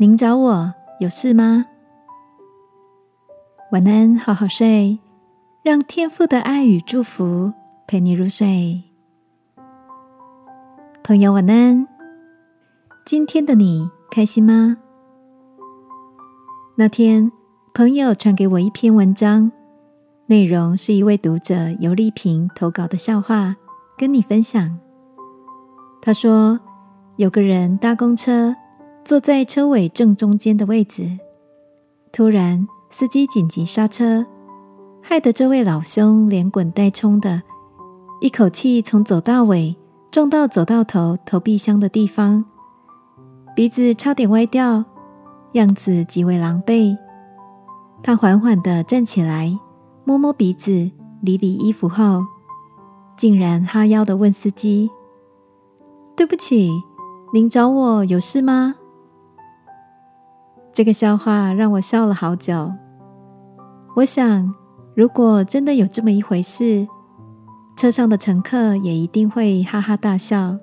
您找我有事吗？晚安，好好睡，让天父的爱与祝福陪你入睡。朋友，晚安。今天的你开心吗？那天，朋友传给我一篇文章，内容是一位读者尤丽萍投稿的笑话，跟你分享。他说，有个人搭公车。坐在车尾正中间的位子，突然司机紧急刹车，害得这位老兄连滚带冲的，一口气从走到尾撞到走到头投币箱的地方，鼻子差点歪掉，样子极为狼狈。他缓缓的站起来，摸摸鼻子，理理衣服后，竟然哈腰的问司机：“对不起，您找我有事吗？”这个笑话让我笑了好久。我想，如果真的有这么一回事，车上的乘客也一定会哈哈大笑，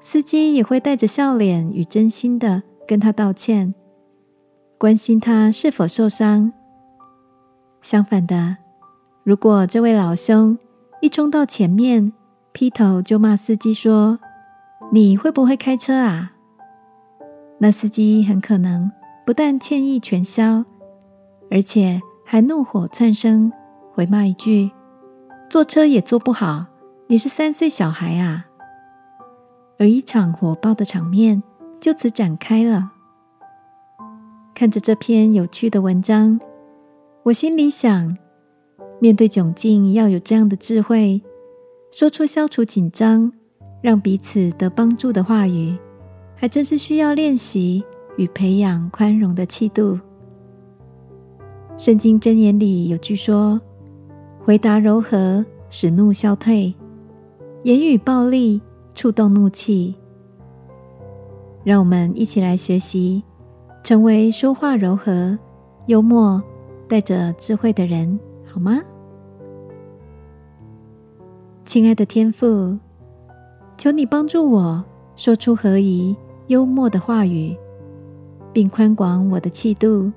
司机也会带着笑脸与真心的跟他道歉，关心他是否受伤。相反的，如果这位老兄一冲到前面，劈头就骂司机说：“你会不会开车啊？”那司机很可能。不但歉意全消，而且还怒火窜生，回骂一句：“坐车也坐不好，你是三岁小孩啊！”而一场火爆的场面就此展开了。看着这篇有趣的文章，我心里想：面对窘境要有这样的智慧，说出消除紧张、让彼此得帮助的话语，还真是需要练习。与培养宽容的气度。圣经箴言里有句说：“回答柔和，使怒消退；言语暴力，触动怒气。”让我们一起来学习，成为说话柔和、幽默、带着智慧的人，好吗？亲爱的天父，求你帮助我说出合宜、幽默的话语。并宽广我的气度。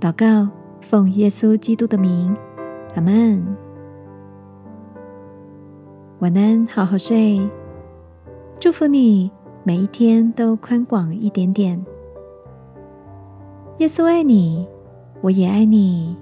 祷告，奉耶稣基督的名，阿门。晚安，好好睡。祝福你每一天都宽广一点点。耶稣爱你，我也爱你。